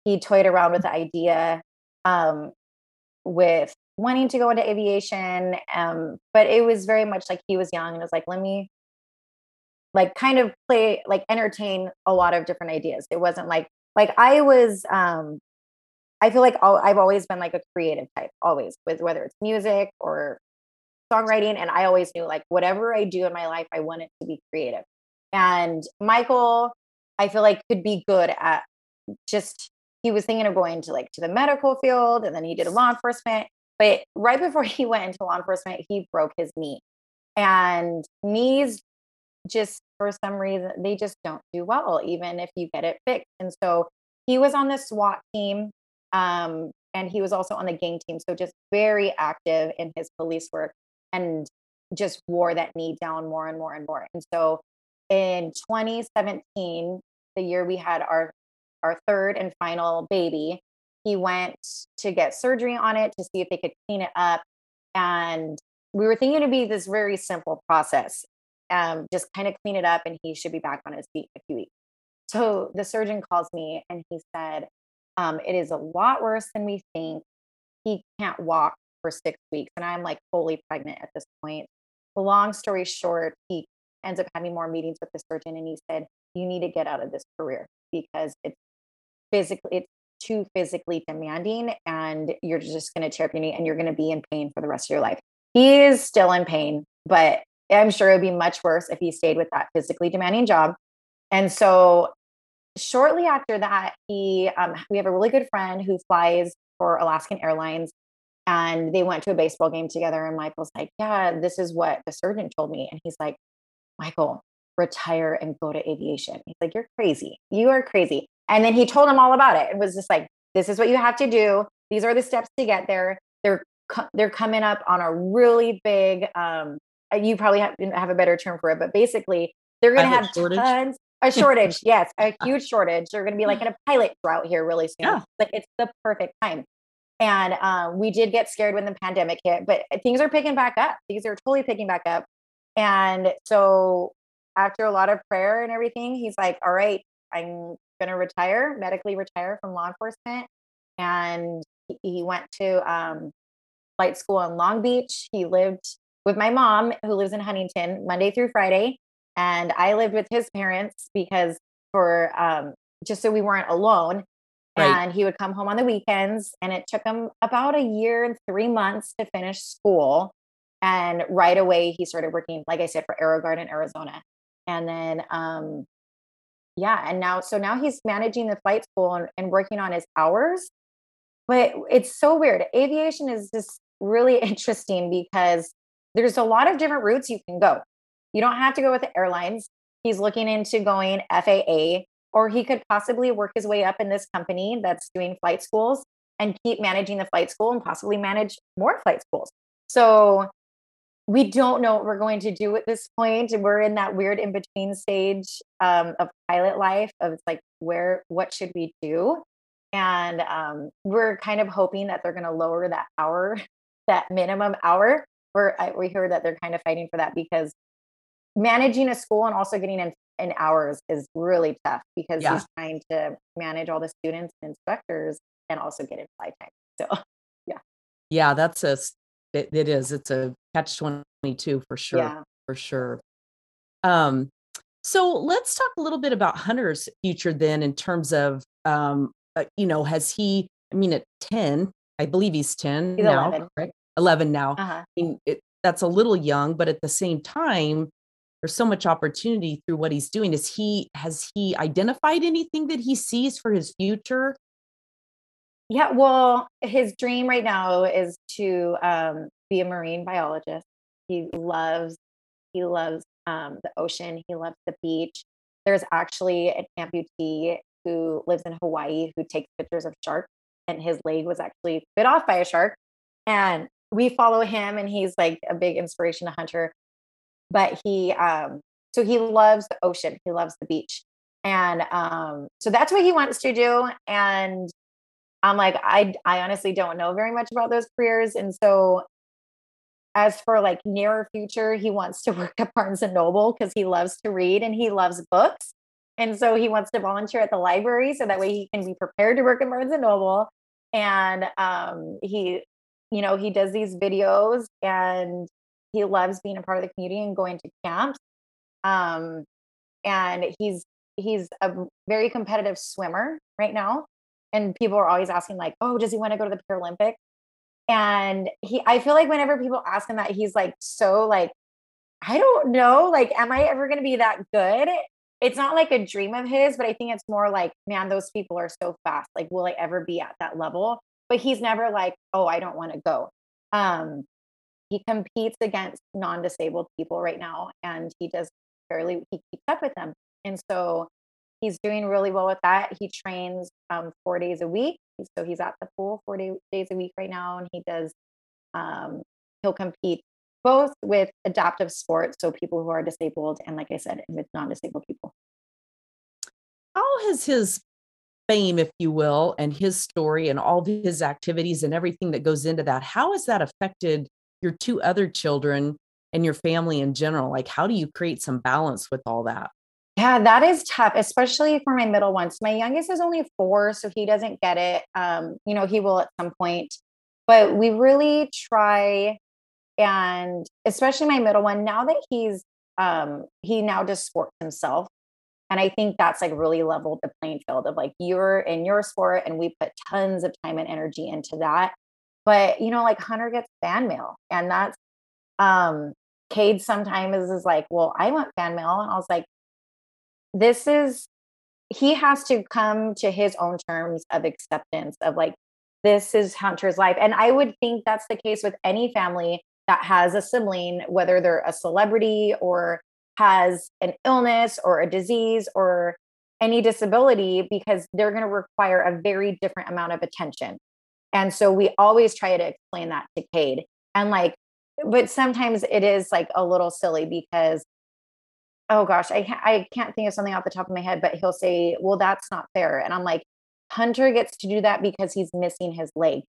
he toyed around with the idea um, with wanting to go into aviation. Um, but it was very much like he was young and was like, let me like kind of play, like entertain a lot of different ideas. It wasn't like, like I was, um, I feel like i I've always been like a creative type, always with whether it's music or songwriting. And I always knew like whatever I do in my life, I want it to be creative. And Michael, I feel like could be good at just he was thinking of going to like to the medical field and then he did law enforcement but right before he went into law enforcement he broke his knee and knees just for some reason they just don't do well even if you get it fixed and so he was on the swat team um, and he was also on the gang team so just very active in his police work and just wore that knee down more and more and more and so in 2017 the year we had our our third and final baby, he went to get surgery on it to see if they could clean it up. And we were thinking it'd be this very simple process, um, just kind of clean it up, and he should be back on his feet in a few weeks. So the surgeon calls me and he said, um, It is a lot worse than we think. He can't walk for six weeks. And I'm like fully pregnant at this point. Long story short, he ends up having more meetings with the surgeon and he said, You need to get out of this career because it's physically it's too physically demanding and you're just going to tear up your knee and you're going to be in pain for the rest of your life. He is still in pain, but I'm sure it would be much worse if he stayed with that physically demanding job. And so shortly after that, he um, we have a really good friend who flies for Alaskan Airlines and they went to a baseball game together and Michael's like, "Yeah, this is what the surgeon told me." And he's like, "Michael, retire and go to aviation." He's like, "You're crazy. You are crazy." And then he told him all about it. It was just like, this is what you have to do. These are the steps to get there. They're they're coming up on a really big. Um, you probably have, have a better term for it, but basically they're going to have shortage. tons a shortage. yes, a huge shortage. They're going to be like in a pilot drought here really soon. Yeah. Like it's the perfect time. And um, we did get scared when the pandemic hit, but things are picking back up. Things are totally picking back up. And so after a lot of prayer and everything, he's like, all right, I'm going to retire, medically retire from law enforcement. And he went to um, flight school in Long Beach. He lived with my mom, who lives in Huntington, Monday through Friday. And I lived with his parents because for um, just so we weren't alone. Right. And he would come home on the weekends. And it took him about a year and three months to finish school. And right away, he started working, like I said, for AeroGuard in Arizona. And then um, yeah and now so now he's managing the flight school and, and working on his hours but it's so weird aviation is just really interesting because there's a lot of different routes you can go. You don't have to go with the airlines. He's looking into going faa or he could possibly work his way up in this company that's doing flight schools and keep managing the flight school and possibly manage more flight schools. So we don't know what we're going to do at this point. We're in that weird in between stage um, of pilot life of it's like where what should we do? And um, we're kind of hoping that they're going to lower that hour that minimum hour. Where we heard that they're kind of fighting for that because managing a school and also getting in, in hours is really tough because yeah. he's trying to manage all the students and inspectors and also get in fly time. So, yeah. Yeah, that's a, it, it is. It's a catch 22 for sure. Yeah. For sure. Um, so let's talk a little bit about Hunter's future then in terms of, um, uh, you know, has he, I mean, at 10, I believe he's 10 he's now, 11. correct? 11 now. Uh-huh. I mean, it, that's a little young, but at the same time, there's so much opportunity through what he's doing. Is he, has he identified anything that he sees for his future? Yeah, well, his dream right now is to um, be a marine biologist. He loves he loves um, the ocean. He loves the beach. There's actually an amputee who lives in Hawaii who takes pictures of sharks, and his leg was actually bit off by a shark. And we follow him, and he's like a big inspiration to Hunter. But he, um, so he loves the ocean. He loves the beach, and um, so that's what he wants to do. And I'm like, I, I honestly don't know very much about those careers, and so as for like nearer future, he wants to work at Barnes and Noble because he loves to read and he loves books. And so he wants to volunteer at the library so that way he can be prepared to work at Barnes and Noble. And um, he, you know, he does these videos and he loves being a part of the community and going to camps. Um, and he's he's a very competitive swimmer right now. And people are always asking, like, oh, does he want to go to the Paralympics? And he, I feel like whenever people ask him that, he's like, so like, I don't know, like, am I ever to be that good? It's not like a dream of his, but I think it's more like, man, those people are so fast. Like, will I ever be at that level? But he's never like, oh, I don't want to go. Um, he competes against non-disabled people right now, and he does fairly. He keeps up with them, and so he's doing really well with that. He trains um, four days a week. So he's at the pool four day, days a week right now, and he does. Um, he'll compete both with adaptive sports, so people who are disabled, and like I said, with non-disabled people. How has his fame, if you will, and his story and all of his activities and everything that goes into that, how has that affected your two other children and your family in general? Like, how do you create some balance with all that? Yeah, that is tough, especially for my middle ones. My youngest is only four, so he doesn't get it. Um, you know, he will at some point, but we really try and especially my middle one, now that he's um he now does sports himself. And I think that's like really leveled the playing field of like you're in your sport and we put tons of time and energy into that. But you know, like Hunter gets fan mail and that's um Cade sometimes is, is like, well, I want fan mail. And I was like, this is he has to come to his own terms of acceptance of like this is hunter's life and i would think that's the case with any family that has a sibling whether they're a celebrity or has an illness or a disease or any disability because they're going to require a very different amount of attention. And so we always try to explain that to Cade. And like but sometimes it is like a little silly because oh gosh, I I can't think of something off the top of my head, but he'll say, "Well, that's not fair," and I'm like, Hunter gets to do that because he's missing his leg.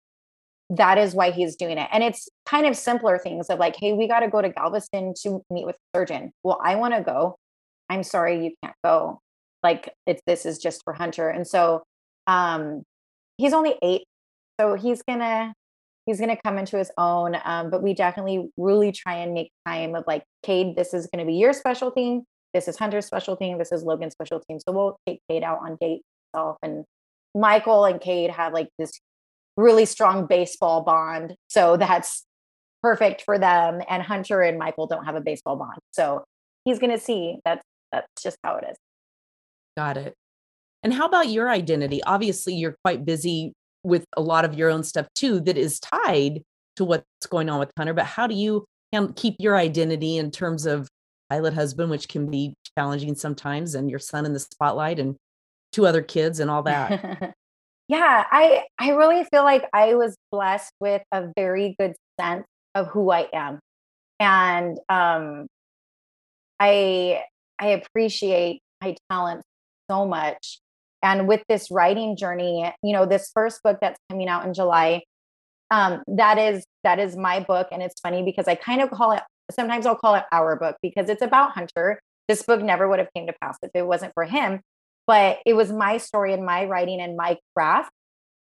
That is why he's doing it, and it's kind of simpler things of like, "Hey, we got to go to Galveston to meet with a surgeon." Well, I want to go. I'm sorry, you can't go. Like, it's this is just for Hunter, and so um, he's only eight, so he's gonna he's to come into his own. Um, but we definitely really try and make time of like, Cade, this is to be your special thing. This is Hunter's special thing. This is Logan's special team. So we'll take Cade out on dates. And Michael and Cade have like this really strong baseball bond. So that's perfect for them. And Hunter and Michael don't have a baseball bond. So he's going to see that's that's just how it is. Got it. And how about your identity? Obviously, you're quite busy with a lot of your own stuff too that is tied to what's going on with Hunter. But how do you keep your identity in terms of pilot husband, which can be challenging sometimes, and your son in the spotlight, and two other kids, and all that? yeah, I I really feel like I was blessed with a very good sense of who I am, and um, I I appreciate my talent so much and with this writing journey, you know, this first book that's coming out in July, um, that is that is my book, and it's funny because I kind of call it. Sometimes I'll call it our book because it's about Hunter. This book never would have came to pass if it wasn't for him, but it was my story and my writing and my craft.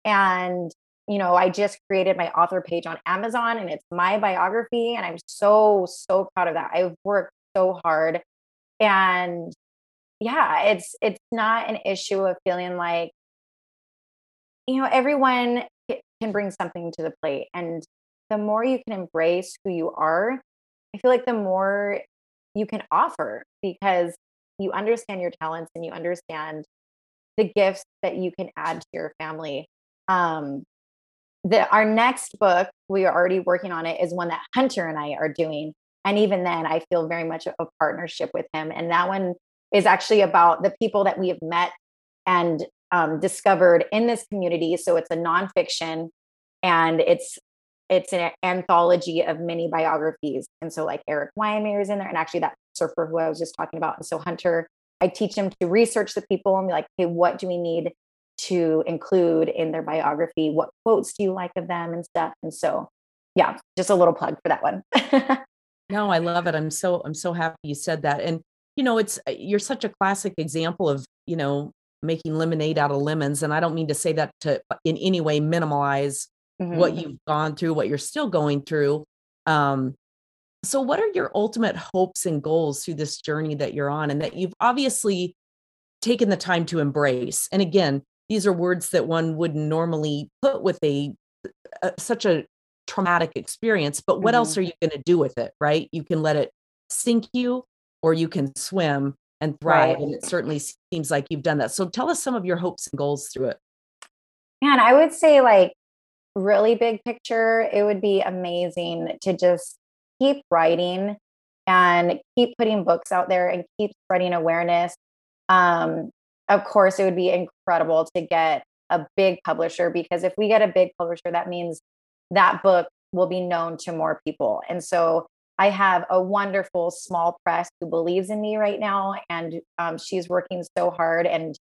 And you know, I just created my author page on Amazon, and it's my biography, and I'm so so proud of that. I've worked so hard, and yeah, it's it's not an issue of feeling like you know everyone can bring something to the plate and the more you can embrace who you are i feel like the more you can offer because you understand your talents and you understand the gifts that you can add to your family um the our next book we are already working on it is one that hunter and i are doing and even then i feel very much a, partnership with him and that one is actually about the people that we have met and um, discovered in this community. So it's a nonfiction, and it's it's an anthology of many biographies. And so like Erik Weihenmayer is in there, and actually that surfer who I was just talking about. And so Hunter, I teach him to research the people and be like, hey, what do we need to include in their biography? What quotes do you like of them and stuff? And so, yeah, just a little plug for that one. no, I love it. I'm so I'm so happy you said that. And you know, it's uh, you're such a classic example of you know making lemonade out of lemons. And I don't mean to say that to uh, in any way minimize mm-hmm. what you've gone through, what you're still going through. Um, so, what are your ultimate hopes and goals through this journey that you're on, and that you've obviously taken the time to embrace? And again, these are words that one wouldn't normally put with a, a uh, such a traumatic experience. But what mm-hmm. else are you going to do with it? Right? You can let it sink you, or you can swim and thrive. Right. And it certainly seems like you've done that. So tell us some of your hopes and goals through it. Man, I would say like really big picture, it would be amazing to just keep writing and keep putting books out there and keep spreading awareness. Um, of course, it would be incredible to get a big publisher because if we get a big publisher, that means that book will be known to more people. And so I have a wonderful small press who believes in me right now, and um, she's working so hard. And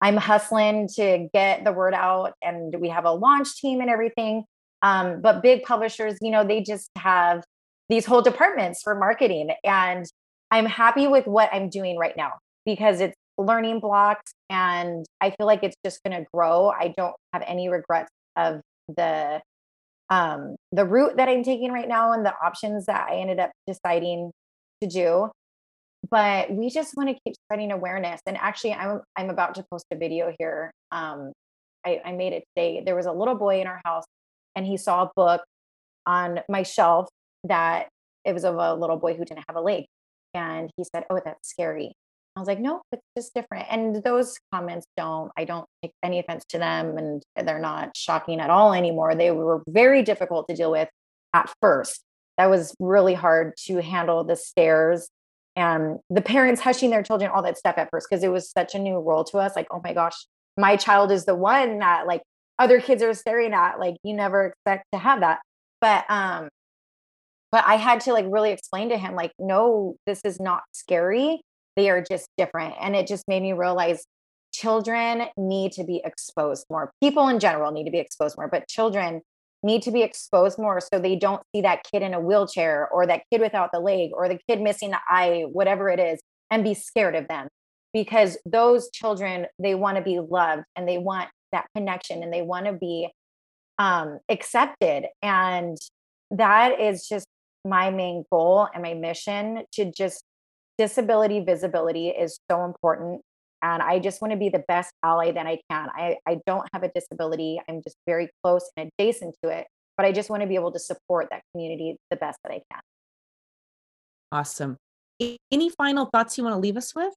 I'm hustling to get the word out, and we have a launch team and everything. Um, but big publishers, you know, they just have these whole departments for marketing. And I'm happy with what I'm doing right now because it's learning blocks and I feel like it's just going to grow. I don't have any regrets of the um, the route that I'm taking right now and the options that I ended up deciding to do. But we just want to keep spreading awareness. And actually, I'm I'm about to post a video here. Um, I, I made it today. There was a little boy in our house, and he saw a book on my shelf that it was of a little boy who didn't have a leg, and he said, "Oh, that's scary." I was like, no, it's just different. And those comments don't, I don't take any offense to them and they're not shocking at all anymore. They were very difficult to deal with at first. That was really hard to handle the stares and the parents hushing their children, all that stuff at first, because it was such a new world to us. Like, oh my gosh, my child is the one that like other kids are staring at. Like, you never expect to have that. But, um, but I had to like really explain to him, like, no, this is not scary they are just different. And it just made me realize children need to be exposed more. People in general need to be exposed more, but children need to be exposed more so they don't see that kid in a wheelchair or that kid without the leg or the kid missing the eye, whatever it is, and be scared of them. Because those children, they want to be loved and they want that connection and they want to be um, accepted. And that is just my main goal and my mission to just disability visibility is so important and i just want to be the best ally that i can. I, I don't have a disability i'm just very close and adjacent to it but i just want to be able to support that community the best that i can. Awesome. Any final thoughts you want to leave us with?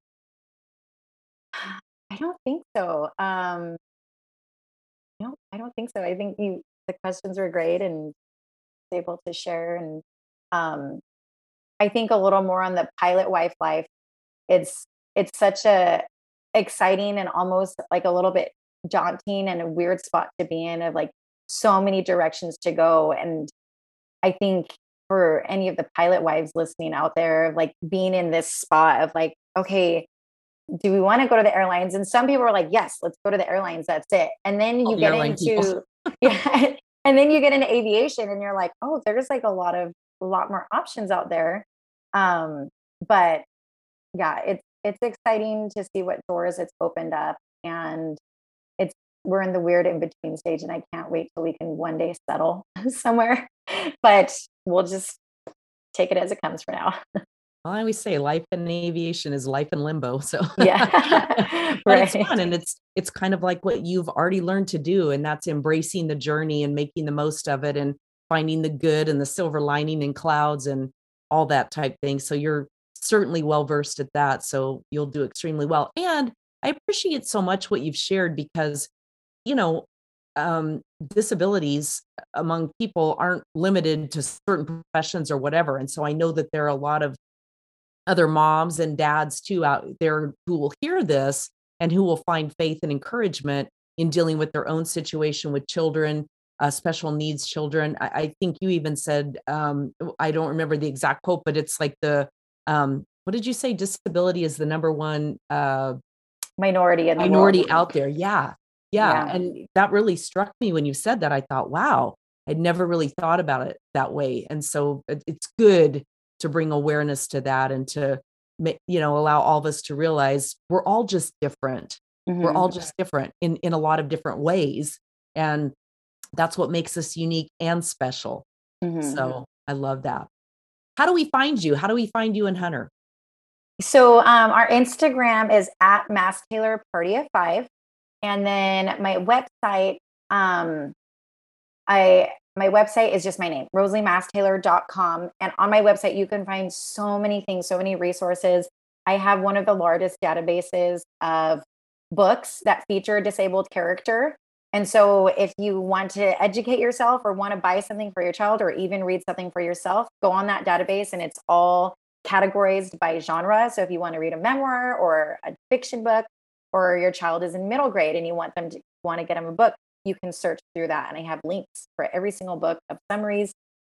I don't think so um no i don't think so. I think you the questions were great and able to share and um I think a little more on the pilot wife life. It's it's such a exciting and almost like a little bit daunting and a weird spot to be in of like so many directions to go. And I think for any of the pilot wives listening out there like being in this spot of like okay do we want to go to the airlines? And some people are like yes let's go to the airlines that's it. And then you get into yeah and then you get into aviation and you're like, oh, there's like a lot of a lot more options out there. Um, but yeah, it's it's exciting to see what doors it's opened up and it's we're in the weird in between stage and I can't wait till we can one day settle somewhere. But we'll just take it as it comes for now. Well, I always say life in aviation is life in limbo. So yeah, right. it's fun and it's it's kind of like what you've already learned to do, and that's embracing the journey and making the most of it, and finding the good and the silver lining in clouds and all that type thing. So you're certainly well versed at that. So you'll do extremely well. And I appreciate so much what you've shared because, you know, um, disabilities among people aren't limited to certain professions or whatever. And so I know that there are a lot of other moms and dads too out there who will hear this and who will find faith and encouragement in dealing with their own situation with children, uh, special needs children. I, I, think you even said, um, I don't remember the exact quote, but it's like the, um, what did you say? Disability is the number one uh, minority in minority world. out there. Yeah, yeah. Yeah. And that really struck me when you said that. I thought, wow, I'd never really thought about it that way. And so it's good to bring awareness to that and to you know allow all of us to realize we're all just different mm-hmm. we're all just different in in a lot of different ways and that's what makes us unique and special mm-hmm. so i love that how do we find you how do we find you in hunter so um, our instagram is at mass tailor party of five and then my website um, i my website is just my name, rosaliemastaler.com. And on my website, you can find so many things, so many resources. I have one of the largest databases of books that feature disabled character. And so, if you want to educate yourself or want to buy something for your child or even read something for yourself, go on that database and it's all categorized by genre. So, if you want to read a memoir or a fiction book, or your child is in middle grade and you want them to want to get them a book, you can search through that. And I have links for every single book of summaries.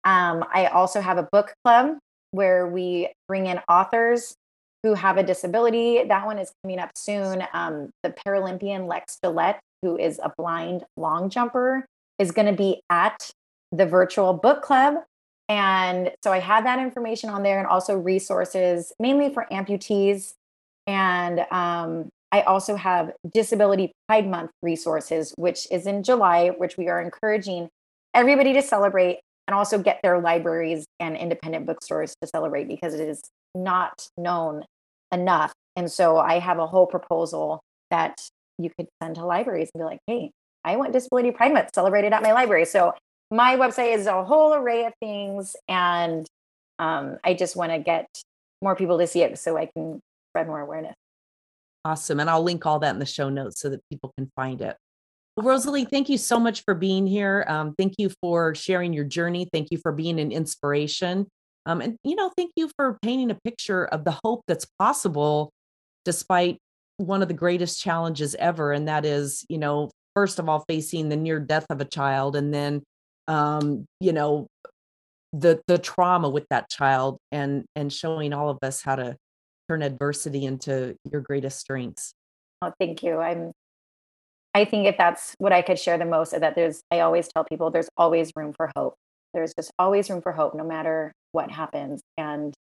Um, I also have a book club where we bring in authors who have a disability. That one is coming up soon. Um, the Paralympian Lex Gillette, who is a blind long jumper, is going to be at the virtual book club. And so I have that information on there and also resources mainly for amputees and um, I also have Disability Pride Month resources, which is in July, which we are encouraging everybody to celebrate and also get their libraries and independent bookstores to celebrate because it is not known enough. And so I have a whole proposal that you could send to libraries and be like, hey, I want Disability Pride Month celebrated at my library. So my website is a whole array of things. And um, I just want to get more people to see it so I can spread more awareness. Awesome. And I'll link all that in the show notes so that people can find it. Rosalie, thank you so much for being here. Um, thank you for sharing your journey. Thank you for being an inspiration. Um, and, you know, thank you for painting a picture of the hope that's possible despite one of the greatest challenges ever. And that is, you know, first of all, facing the near death of a child and then, um, you know, the the trauma with that child and and showing all of us how to turn adversity into your greatest strengths. Oh, thank you. I'm I think if that's what I could share the most that there's I always tell people there's always room for hope. There's just always room for hope no matter what happens and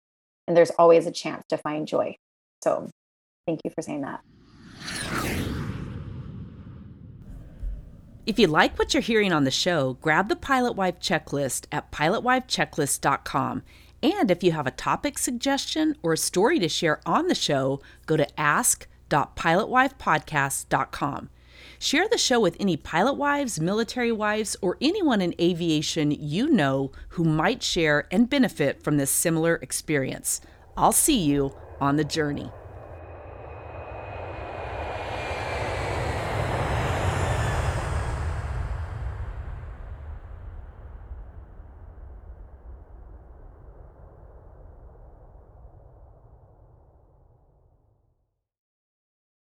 and there's always a chance to find joy. So, thank you for saying that. If you like what you're hearing on the show, grab the Pilot Wife checklist at pilotwifechecklist.com and if you have a topic suggestion or a story to share on the show, go to ask.pilotwifepodcast.com. Share the show with any pilot wives, military wives, or anyone in aviation you know who might share and benefit from this similar experience. I'll see you on the journey.